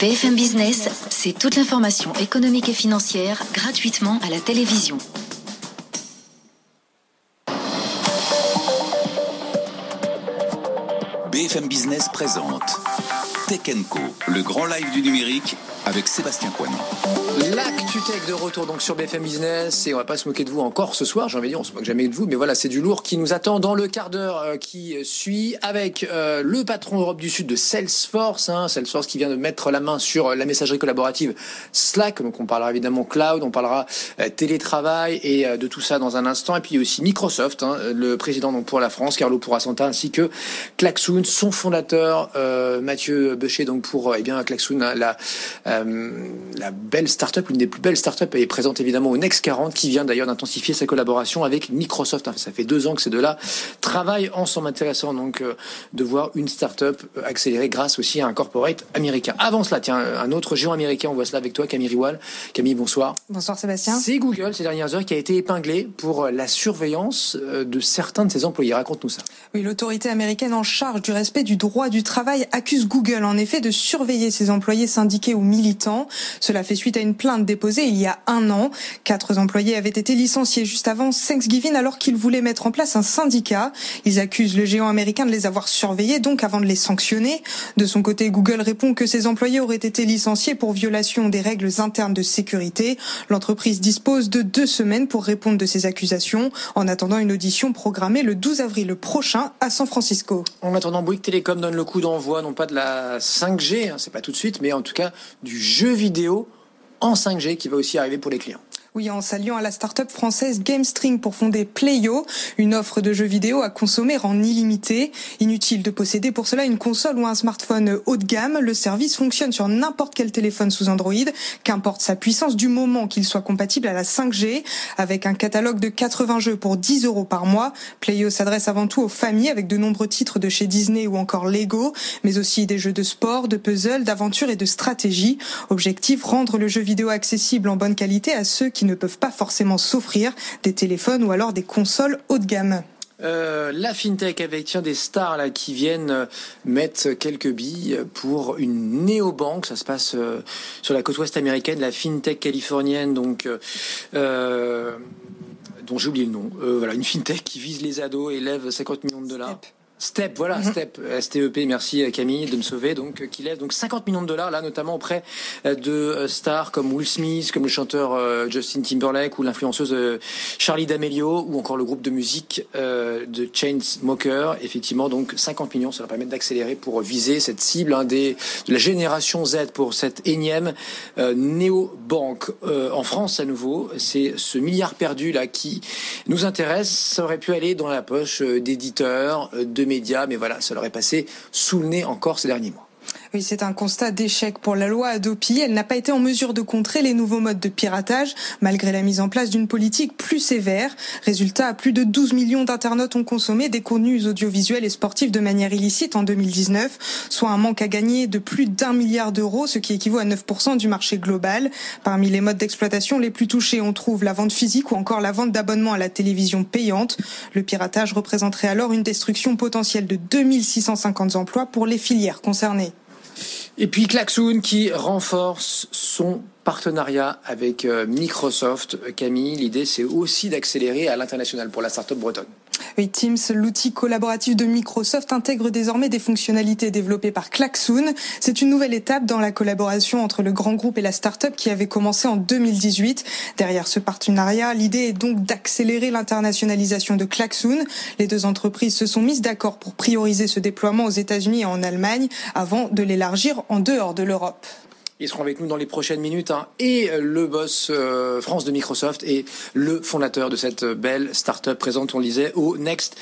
BFM Business, c'est toute l'information économique et financière gratuitement à la télévision. BFM Business présente Tech Co, le grand live du numérique avec Sébastien Coinon. L'actu tech de retour donc sur BFM Business et on va pas se moquer de vous encore ce soir, j'ai envie de dire, on se moque jamais de vous, mais voilà, c'est du lourd qui nous attend dans le quart d'heure euh, qui suit avec euh, le patron Europe du Sud de Salesforce, hein, Salesforce qui vient de mettre la main sur la messagerie collaborative Slack, donc on parlera évidemment cloud, on parlera euh, télétravail et de tout ça dans un instant, et puis aussi Microsoft, hein, le président donc pour la France, Carlo Pourasanta, ainsi que Klaxoon, son fondateur Mathieu Becher donc pour eh bien Klaxoon, hein, la euh, la belle startup, l'une des plus belles startups, est présente évidemment au Next 40, qui vient d'ailleurs d'intensifier sa collaboration avec Microsoft. Ça fait deux ans que ces deux-là travaillent ensemble. Intéressant donc euh, de voir une startup accélérer grâce aussi à un corporate américain. Avant cela, tiens, un autre géant américain, on voit cela avec toi, Camille Riwal. Camille, bonsoir. Bonsoir Sébastien. C'est Google ces dernières heures qui a été épinglé pour la surveillance euh, de certains de ses employés. Raconte-nous ça. Oui, l'autorité américaine en charge du respect du droit du travail accuse Google en effet de surveiller ses employés syndiqués ou Cela fait suite à une plainte déposée il y a un an. Quatre employés avaient été licenciés juste avant Thanksgiving alors qu'ils voulaient mettre en place un syndicat. Ils accusent le géant américain de les avoir surveillés, donc avant de les sanctionner. De son côté, Google répond que ses employés auraient été licenciés pour violation des règles internes de sécurité. L'entreprise dispose de deux semaines pour répondre de ces accusations, en attendant une audition programmée le 12 avril prochain à San Francisco. En attendant, Bouygues Télécom donne le coup d'envoi, non pas de la 5G, hein, c'est pas tout de suite, mais en tout cas du jeu vidéo en 5G qui va aussi arriver pour les clients. Oui, en saluant à la start-up française GameString pour fonder Playo, une offre de jeux vidéo à consommer en illimité. Inutile de posséder pour cela une console ou un smartphone haut de gamme. Le service fonctionne sur n'importe quel téléphone sous Android, qu'importe sa puissance du moment qu'il soit compatible à la 5G. Avec un catalogue de 80 jeux pour 10 euros par mois, Playo s'adresse avant tout aux familles avec de nombreux titres de chez Disney ou encore Lego, mais aussi des jeux de sport, de puzzle, d'aventure et de stratégie. Objectif, rendre le jeu vidéo accessible en bonne qualité à ceux qui ne peuvent pas forcément s'offrir des téléphones ou alors des consoles haut de gamme. Euh, la fintech avec tiens, des stars là qui viennent euh, mettre quelques billes pour une néobanque. Ça se passe euh, sur la côte ouest américaine, la fintech californienne, donc dont j'ai oublié le nom. voilà, une fintech qui vise les ados et lève 50 millions de dollars. Step, voilà, mhm. Step, STEP, merci Camille de me sauver, donc euh, qui lève donc 50 millions de dollars là, notamment auprès euh, de euh, stars comme Will Smith, comme le chanteur Justin Timberlake ou l'influenceuse Charlie D'Amelio ou encore le groupe de musique de Chainsmokers. Effectivement, donc 50 millions, ça va permettre d'accélérer pour viser cette cible hein, des, de la génération Z pour cette énième néo-banque en France à nouveau. C'est ce milliard perdu là qui nous intéresse. Ça aurait pu aller dans la poche d'éditeurs, de médias, mais voilà, ça leur est passé sous le nez encore ces derniers mois. Oui, c'est un constat d'échec pour la loi Adopi. Elle n'a pas été en mesure de contrer les nouveaux modes de piratage, malgré la mise en place d'une politique plus sévère. Résultat, plus de 12 millions d'internautes ont consommé des contenus audiovisuels et sportifs de manière illicite en 2019, soit un manque à gagner de plus d'un milliard d'euros, ce qui équivaut à 9% du marché global. Parmi les modes d'exploitation les plus touchés, on trouve la vente physique ou encore la vente d'abonnements à la télévision payante. Le piratage représenterait alors une destruction potentielle de 2650 emplois pour les filières concernées. Et puis Klaxoon qui renforce son partenariat avec euh, Microsoft. Camille, l'idée c'est aussi d'accélérer à l'international pour la start-up bretonne. Oui, Teams, l'outil collaboratif de Microsoft, intègre désormais des fonctionnalités développées par Klaxoon. C'est une nouvelle étape dans la collaboration entre le grand groupe et la start-up qui avait commencé en 2018. Derrière ce partenariat, l'idée est donc d'accélérer l'internationalisation de Klaxoon. Les deux entreprises se sont mises d'accord pour prioriser ce déploiement aux États-Unis et en Allemagne avant de l'élargir en dehors de l'Europe. Ils seront avec nous dans les prochaines minutes. Hein. Et le boss euh, France de Microsoft et le fondateur de cette belle start-up présente, on le disait, au Next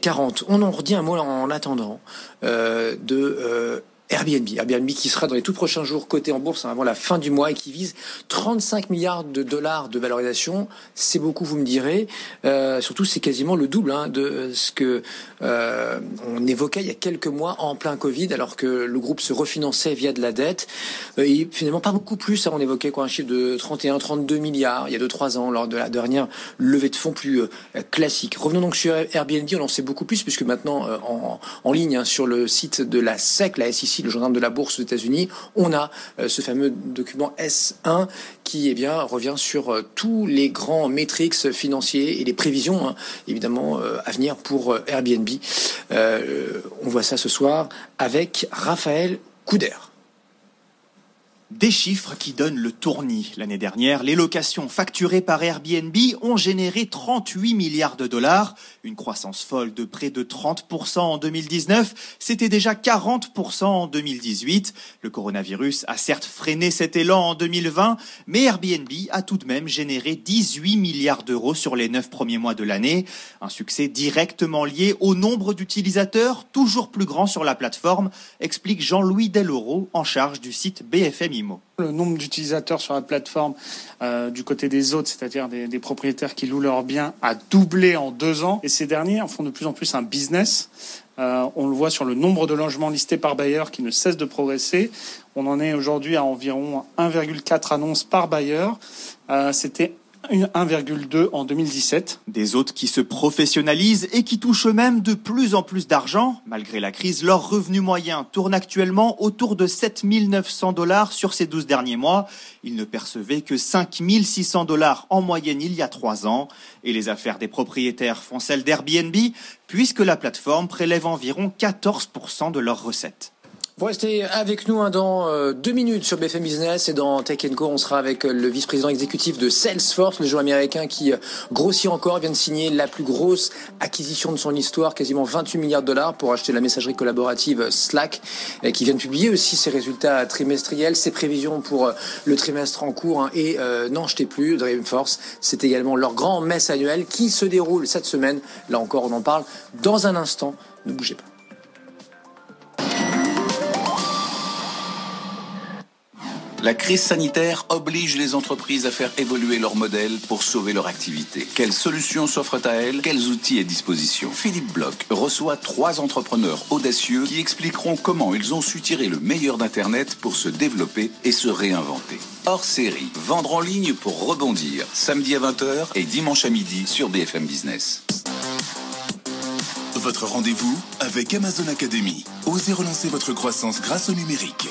40. On en redit un mot en attendant euh, de euh, Airbnb, Airbnb qui sera dans les tout prochains jours coté en bourse hein, avant la fin du mois et qui vise 35 milliards de dollars de valorisation. C'est beaucoup, vous me direz. Euh, surtout, c'est quasiment le double hein, de ce que euh, on évoquait il y a quelques mois en plein Covid, alors que le groupe se refinançait via de la dette. Euh, et finalement, pas beaucoup plus. Hein, on évoquait quoi un chiffre de 31, 32 milliards il y a 2-3 ans lors de la dernière levée de fonds plus euh, classique. Revenons donc sur Airbnb. On en sait beaucoup plus puisque maintenant euh, en, ligne sur le site de la SEC, la SEC le gendarme de la bourse aux États-Unis, on a euh, ce fameux document S1 qui eh bien, revient sur euh, tous les grands métriques financiers et les prévisions, hein, évidemment, euh, à venir pour Airbnb. on voit ça ce soir avec Raphaël Couder. Des chiffres qui donnent le tournis. L'année dernière, les locations facturées par Airbnb ont généré 38 milliards de dollars, une croissance folle de près de 30% en 2019. C'était déjà 40% en 2018. Le coronavirus a certes freiné cet élan en 2020, mais Airbnb a tout de même généré 18 milliards d'euros sur les 9 premiers mois de l'année. Un succès directement lié au nombre d'utilisateurs, toujours plus grand sur la plateforme, explique Jean-Louis Deloro, en charge du site BFM le nombre d'utilisateurs sur la plateforme euh, du côté des autres, c'est-à-dire des, propriétaires qui louent leurs biens, a doublé en deux ans. Et ces derniers en font de plus en plus un business. Euh, on le voit sur le nombre de logements listés par bailleur qui ne cesse de progresser. On en est aujourd'hui à environ 1,4 annonces par bailleur. Euh, C'était 1,2 en 2017. Des hôtes qui se professionnalisent et qui touchent eux-mêmes de plus en plus d'argent. Malgré la crise, leur revenu moyen tourne actuellement autour de 7 900 dollars sur ces 12 derniers mois. Ils ne percevaient que 5 600 dollars en moyenne il y a trois ans. Et les affaires des propriétaires font celles d'Airbnb, puisque la plateforme prélève environ 14% de leurs recettes. Vous restez avec nous hein, dans euh, deux minutes sur BFM Business et dans Tech Co. On sera avec euh, le vice-président exécutif de Salesforce, le joueur américain qui euh, grossit encore, vient de signer la plus grosse acquisition de son histoire, quasiment 28 milliards de dollars pour acheter la messagerie collaborative Slack, qui vient de publier aussi ses résultats trimestriels, ses prévisions pour le trimestre en cours. Hein, et n'en jetez plus, Dreamforce, c'est également leur grand messe annuel qui se déroule cette semaine. Là encore, on en parle dans un instant. Ne bougez pas. La crise sanitaire oblige les entreprises à faire évoluer leur modèle pour sauver leur activité. Quelles solutions s'offrent à elles? Quels outils à disposition? Philippe Bloch reçoit trois entrepreneurs audacieux qui expliqueront comment ils ont su tirer le meilleur d'Internet pour se développer et se réinventer. Hors série, vendre en ligne pour rebondir, samedi à 20h et dimanche à midi sur BFM Business. Votre rendez-vous avec Amazon Academy. Osez relancer votre croissance grâce au numérique.